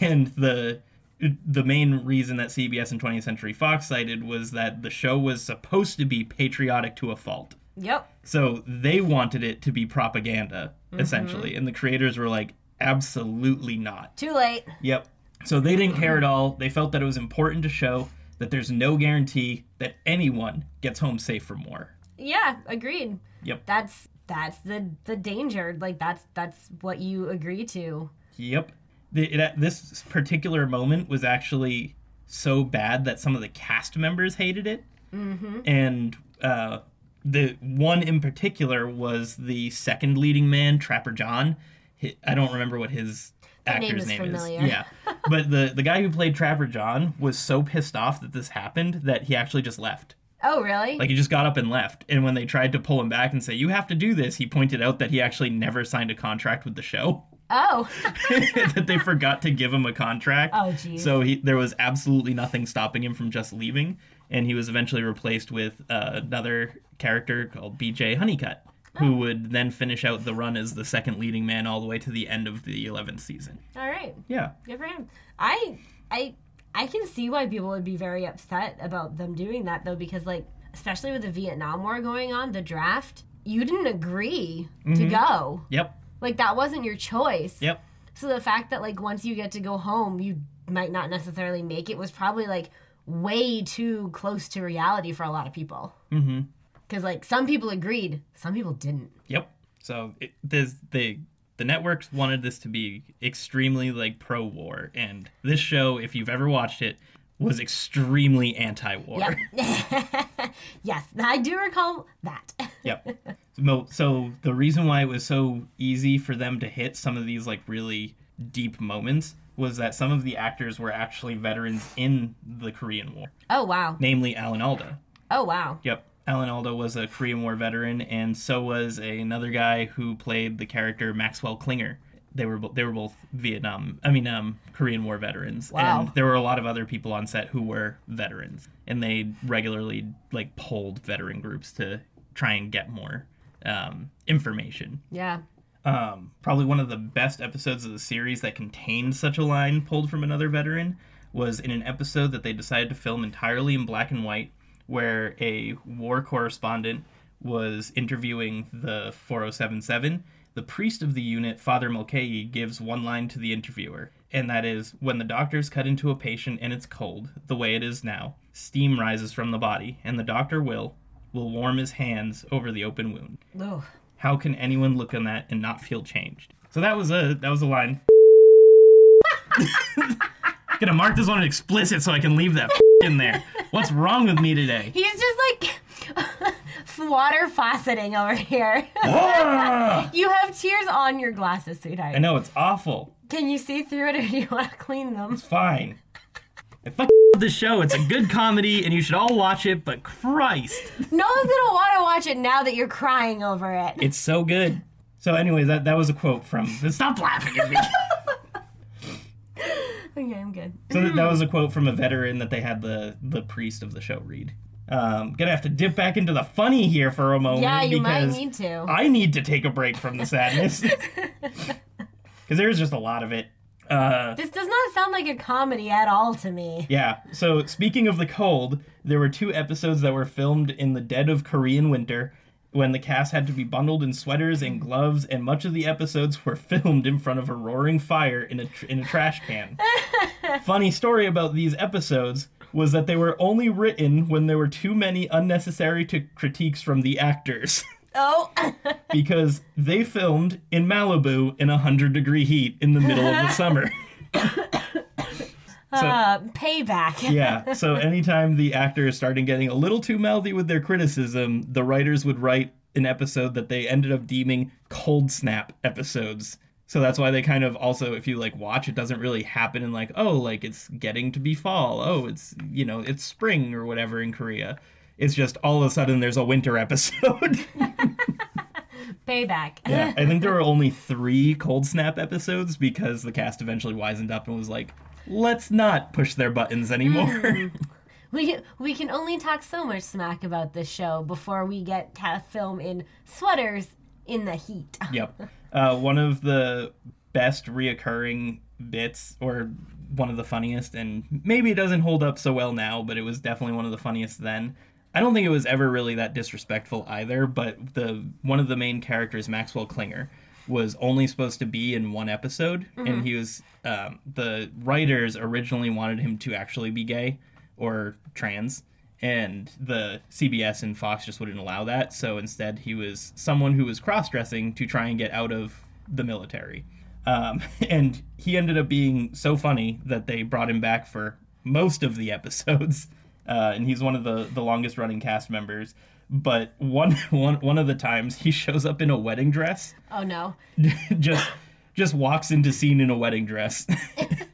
And the the main reason that CBS and 20th Century Fox cited was that the show was supposed to be patriotic to a fault. Yep. So they wanted it to be propaganda, mm-hmm. essentially. And the creators were like, absolutely not. Too late. Yep. So they didn't care at all. They felt that it was important to show that there's no guarantee that anyone gets home safe from war. Yeah, agreed. Yep. That's that's the the danger. Like that's that's what you agree to. Yep. The, it, this particular moment was actually so bad that some of the cast members hated it. Mm-hmm. And uh, the one in particular was the second leading man, Trapper John. I don't remember what his name actor's is name is. Yeah. but the, the guy who played Trapper John was so pissed off that this happened that he actually just left. Oh, really? Like he just got up and left. And when they tried to pull him back and say, you have to do this, he pointed out that he actually never signed a contract with the show. oh. that they forgot to give him a contract. Oh, geez. So he there was absolutely nothing stopping him from just leaving, and he was eventually replaced with uh, another character called B.J. Honeycutt, who would then finish out the run as the second leading man all the way to the end of the eleventh season. All right. Yeah, Good for him. I I I can see why people would be very upset about them doing that though, because like especially with the Vietnam War going on, the draft, you didn't agree to go. yep, Like that wasn't your choice. yep, So the fact that like once you get to go home, you might not necessarily make it was probably like way too close to reality for a lot of people. Mm-hmm. Because like some people agreed, some people didn't. yep. So it, there's the the networks wanted this to be extremely like pro-war, and this show, if you've ever watched it, was extremely anti-war. Yep. yes, I do recall that. Yep. So the reason why it was so easy for them to hit some of these like really deep moments was that some of the actors were actually veterans in the Korean War, oh wow. namely Alan Alda. Oh wow. Yep. Alan Alda was a Korean War veteran, and so was a, another guy who played the character Maxwell Klinger. They were they were both Vietnam, I mean, um, Korean War veterans, Wow. and there were a lot of other people on set who were veterans, and they regularly like pulled veteran groups to try and get more um, information. Yeah. Um, probably one of the best episodes of the series that contained such a line pulled from another veteran was in an episode that they decided to film entirely in black and white, where a war correspondent was interviewing the 4077. The priest of the unit, Father Mulcahy, gives one line to the interviewer, and that is When the doctors cut into a patient and it's cold, the way it is now, steam rises from the body, and the doctor will, will warm his hands over the open wound. Oh. How can anyone look on that and not feel changed? So that was a that was a line. Gonna mark this one explicit so I can leave that in there. What's wrong with me today? He's just like water fauceting over here. Ah! you have tears on your glasses, sweetheart. I know it's awful. Can you see through it or do you want to clean them? It's fine. I fucking love this show. It's a good comedy and you should all watch it, but Christ. No one's gonna want to watch it now that you're crying over it. It's so good. So anyway, that, that was a quote from Stop laughing at me. Okay, I'm good. So that, that was a quote from a veteran that they had the the priest of the show read. Um, gonna have to dip back into the funny here for a moment. Yeah, you might because need to. I need to take a break from the sadness because there's just a lot of it. Uh, This does not sound like a comedy at all to me. yeah. So speaking of the cold, there were two episodes that were filmed in the dead of Korean winter. When the cast had to be bundled in sweaters and gloves, and much of the episodes were filmed in front of a roaring fire in a tr- in a trash can. Funny story about these episodes was that they were only written when there were too many unnecessary to critiques from the actors. Oh, because they filmed in Malibu in 100 degree heat in the middle of the summer. So, uh, payback. yeah, so anytime the actors started getting a little too mouthy with their criticism, the writers would write an episode that they ended up deeming cold snap episodes. So that's why they kind of also, if you like watch, it doesn't really happen in like, oh, like it's getting to be fall. Oh, it's, you know, it's spring or whatever in Korea. It's just all of a sudden there's a winter episode. Payback. Yeah, I think there were only three cold snap episodes because the cast eventually wisened up and was like, let's not push their buttons anymore. We we can only talk so much smack about this show before we get to film in sweaters in the heat. yep. Uh, one of the best reoccurring bits, or one of the funniest, and maybe it doesn't hold up so well now, but it was definitely one of the funniest then. I don't think it was ever really that disrespectful either, but the one of the main characters, Maxwell Klinger, was only supposed to be in one episode, and he was um, the writers originally wanted him to actually be gay or trans, and the CBS and Fox just wouldn't allow that. So instead, he was someone who was cross dressing to try and get out of the military. Um, and he ended up being so funny that they brought him back for most of the episodes. Uh, and he's one of the, the longest running cast members. But one, one, one of the times he shows up in a wedding dress, Oh no. just just walks into scene in a wedding dress.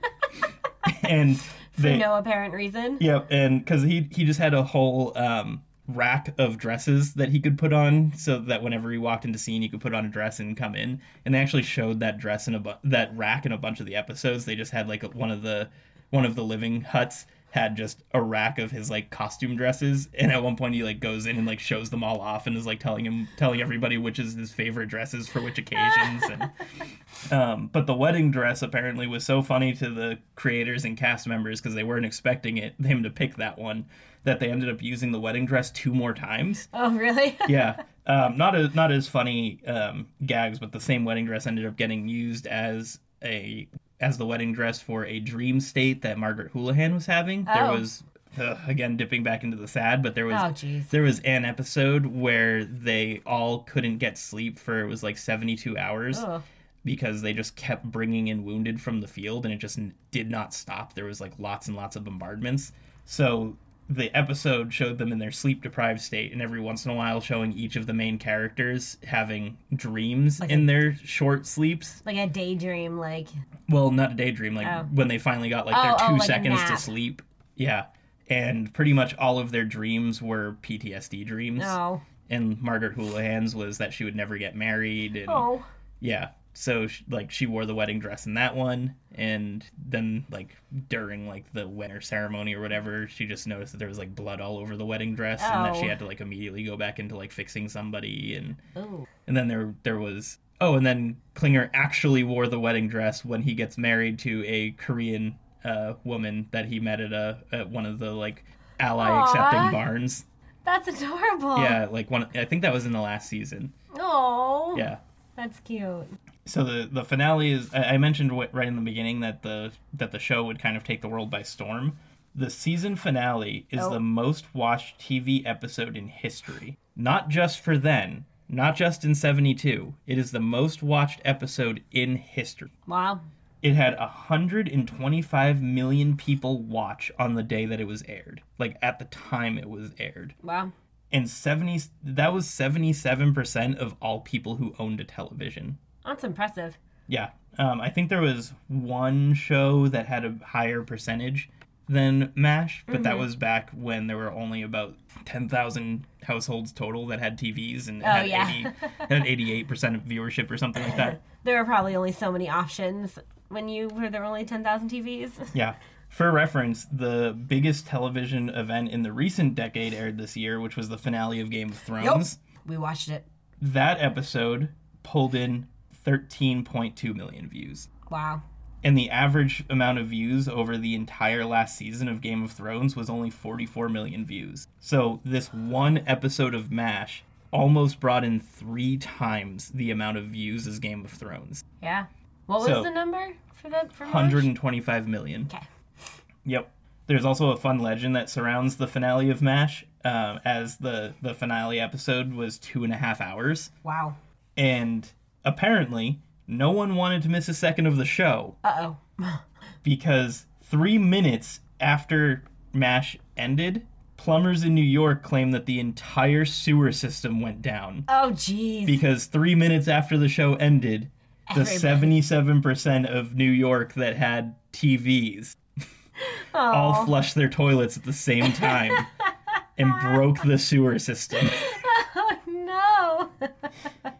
and For no apparent reason. Yep, and because he he just had a whole um, rack of dresses that he could put on, so that whenever he walked into scene, he could put on a dress and come in. And they actually showed that dress in a bu- that rack in a bunch of the episodes. They just had like a, one of the one of the living huts had just a rack of his like costume dresses and at one point he like goes in and like shows them all off and is like telling him telling everybody which is his favorite dresses for which occasions and um, but the wedding dress apparently was so funny to the creators and cast members because they weren't expecting it him to pick that one that they ended up using the wedding dress two more times. Oh really? Yeah, um, not as not as funny um, gags, but the same wedding dress ended up getting used as a as the wedding dress for a dream state that Margaret Houlihan was having. There Oh. was uh, again dipping back into the sad, but there was Oh, there was an episode where they all couldn't get sleep for it was like seventy two hours Oh. because they just kept bringing in wounded from the field and it just did not stop. There was like lots and lots of bombardments. So the episode showed them in their sleep deprived state and every once in a while showing each of the main characters having dreams in their short sleeps. Like a daydream, like Well, not a daydream, like Oh. when they finally got like Oh, their oh, 2 like seconds to sleep. Yeah. And pretty much all of their dreams were PTSD dreams. oh. And Margaret Houlihan's was that she would never get married and Oh. yeah. So sh like she wore the wedding dress in that one and then like during like the winter ceremony or whatever she just noticed that there was like blood all over the wedding dress and that she Oh. had to like immediately go back into like fixing somebody and Ooh. and then there there was oh and then klinger actually wore the wedding dress when he gets married to a korean uh, woman that he met at a at one of the like ally Aw. accepting barns That's adorable. yeah like one i think that was in the last season Oh. yeah That's cute. So the the finale is I mentioned right in the beginning that the that the show would kind of take the world by storm. The season finale is Oh. the most watched TV episode in history. Not just for then, not just in 72. It is the most watched episode in history. Wow. It had 125 million people watch on the day that it was aired. Like at the time it was aired. Wow. And 70 that was 77% of all people who owned a television. That's impressive. Yeah. Um, I think there was one show that had a higher percentage than MASH, but Mm-hmm. that was back when there were only about 10,000 households total that had TVs and Oh, had, yeah. 80, had 88% of viewership or something like that. There were probably only so many options when you were there were only 10,000 TVs. Yeah. For reference, the biggest television event in the recent decade aired this year, which was the finale of Game of Thrones. We watched it. That episode pulled in 13.2 million views. Wow. and the average amount of views over the entire last season of Game of Thrones was only 44 million views. So this one episode of MASH almost brought in three times the amount of views as Game of Thrones. Yeah. What was So- the number for that? For MASH? 125 million. Okay. Yep. There's also a fun legend that surrounds the finale of MASH, um, as the, the finale episode was two and a half hours. Wow. And apparently, no one wanted to miss a second of the show. Uh oh. because three minutes after MASH ended, plumbers in New York claimed that the entire sewer system went down. Oh, jeez. Because three minutes after the show ended, the 77% of New York that had TVs all flushed their toilets at the same time and broke the sewer system.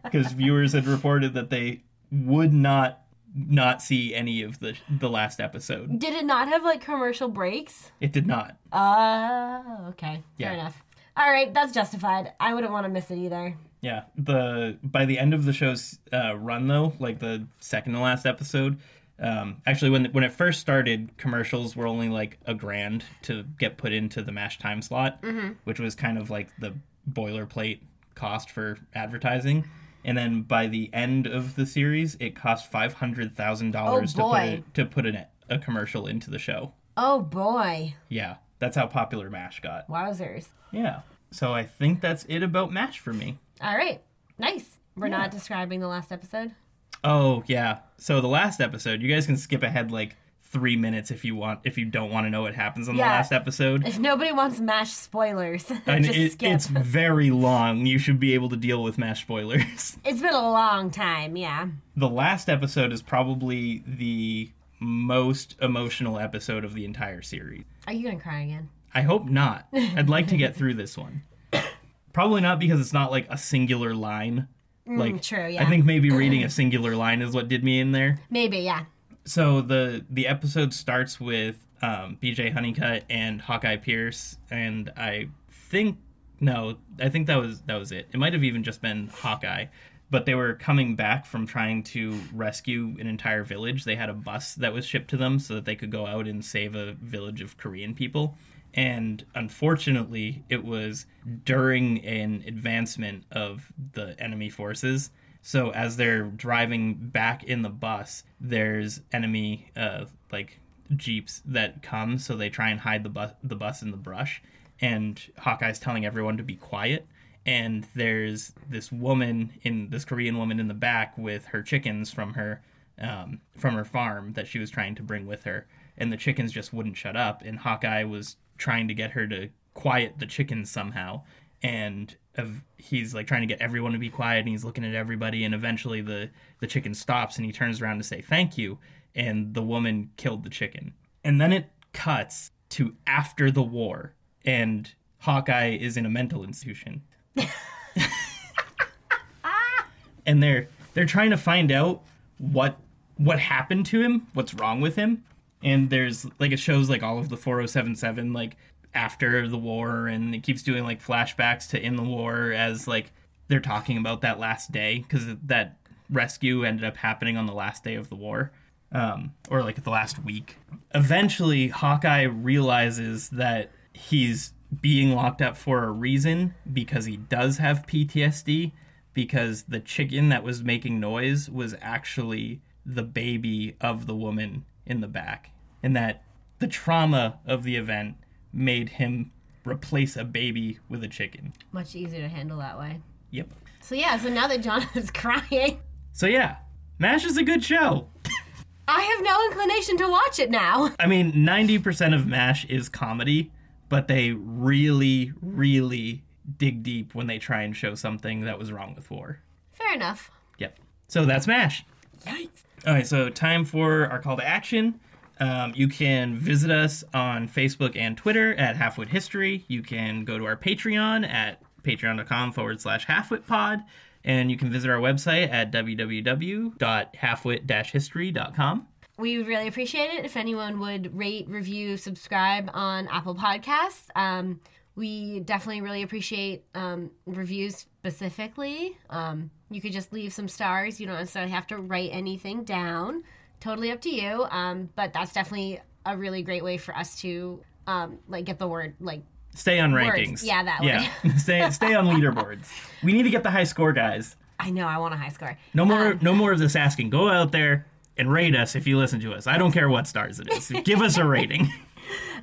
Because viewers had reported that they would not not see any of the the last episode. Did it not have like commercial breaks? It did not. Oh, okay. Yeah. Fair enough. All right, that's justified. I wouldn't want to miss it either. Yeah, the by the end of the show's uh, run though, like the second to last episode, um, actually when when it first started, commercials were only like a grand to get put into the mash time slot, which was kind of like the boilerplate cost for advertising. And then by the end of the series, it cost five hundred thousand dollars oh, to put it, to put an, a commercial into the show. Oh boy. Yeah, that's how popular Mash got. Wowzers. Yeah, so I think that's it about Mash for me. All right. Nice. We're Yeah. not describing the last episode. Oh yeah. So the last episode, you guys can skip ahead like three minutes if you want. If you don't want to know what happens in Yeah. the last episode, If nobody wants mash spoilers, and it, it's very long. You should be able to deal with mash spoilers. it's been a long time, yeah. the last episode is probably the most emotional episode of the entire series. Are you gonna cry again? I hope not. I'd like to get through this one. Probably not because it's not like a singular line. Like Mm, true, yeah. I think maybe reading a singular line is what did me in there. Maybe, yeah. So the the episode starts with um, BJ Honeycutt and Hawkeye Pierce, and I think no, I think that was that was it. It might have even just been Hawkeye, but they were coming back from trying to rescue an entire village. They had a bus that was shipped to them so that they could go out and save a village of Korean people. And unfortunately, it was during an advancement of the enemy forces. So as they're driving back in the bus, there's enemy uh, like jeeps that come. So they try and hide the bus the bus in the brush. And Hawkeye's telling everyone to be quiet. And there's this woman in this Korean woman in the back with her chickens from her um, from her farm that she was trying to bring with her. And the chickens just wouldn't shut up. And Hawkeye was trying to get her to quiet the chickens somehow and of he's like trying to get everyone to be quiet and he's looking at everybody and eventually the the chicken stops and he turns around to say thank you and the woman killed the chicken and then it cuts to after the war and hawkeye is in a mental institution and they're they're trying to find out what what happened to him, what's wrong with him. And there's like it shows like all of the 4077 like after the war and it keeps doing like flashbacks to in the war as like they're talking about that last day cuz that rescue ended up happening on the last day of the war. Um, or like the last week. Eventually, Hawkeye realizes that he's being locked up for a reason because he does have PTSD because the chicken that was making noise was actually the baby of the woman in the back and that the trauma of the event made him replace a baby with a chicken. Much easier to handle that way. Yep. So yeah, so now that John is crying, So yeah, MASH is a good show. I have no inclination to watch it now. I mean, 90% of MASH is comedy, but they really, really dig deep when they try and show something that was wrong with war. Fair enough. Yep. So that's MASH. Yikes. All right, so time for our call to action. Um, you can visit us on Facebook and Twitter at Halfwit History. You can go to our Patreon at patreon.com forward slash halfwitpod. And you can visit our website at www.halfwit-history.com. We would really appreciate it if anyone would rate, review, subscribe on Apple Podcasts. Um, we definitely really appreciate um, reviews specifically. Um, you could just leave some stars. You don't necessarily have to write anything down. Totally up to you. Um, but that's definitely a really great way for us to um, like get the word like Stay on Words. rankings. Yeah, that yeah. stay stay on leaderboards. We need to get the high score, guys. I know I want a high score. No more Um, no more of this asking. Go out there and rate us if you listen to us. I don't care what stars it is. Give us a rating.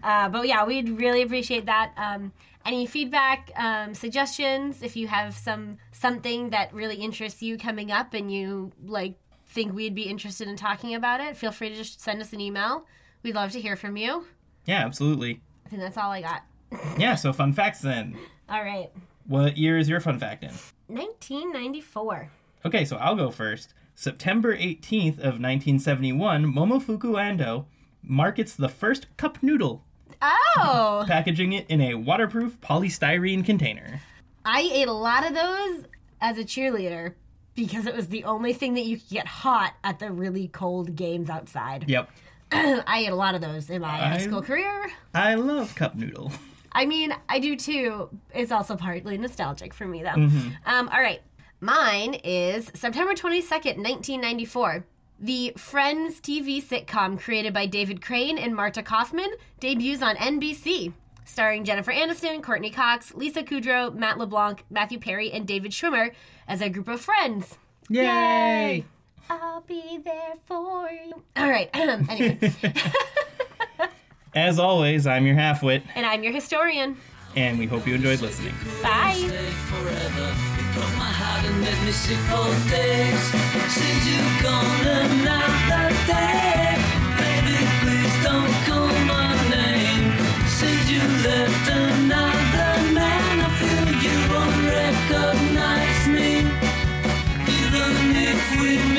Uh, but yeah, we'd really appreciate that. Um, any feedback, um, suggestions, if you have some something that really interests you coming up and you like think we'd be interested in talking about it, feel free to just send us an email. We'd love to hear from you. yeah, absolutely. I think that's all I got. Yeah, so fun facts then. All right. What year is your fun fact in? 1994. Okay, so I'll go first. September 18th of 1971, Momofuku Ando markets the first cup noodle, Oh, packaging it in a waterproof polystyrene container. I ate a lot of those as a cheerleader because it was the only thing that you could get hot at the really cold games outside. Yep. I ate a lot of those in my high school career. I love cup noodle. I mean, I do too. It's also partly nostalgic for me, though. Um, all right. Mine is September 22nd, 1994. The Friends TV sitcom created by David Crane and Marta Kauffman debuts on NBC, starring Jennifer Aniston, Courtney Cox, Lisa Kudrow, Matt LeBlanc, Matthew Perry, and David Schwimmer as a group of friends. Yay! I'll be there for you. All right. anyway, As always, I'm your halfwit, and I'm your historian. and we hope you enjoyed listening. Bye. stay we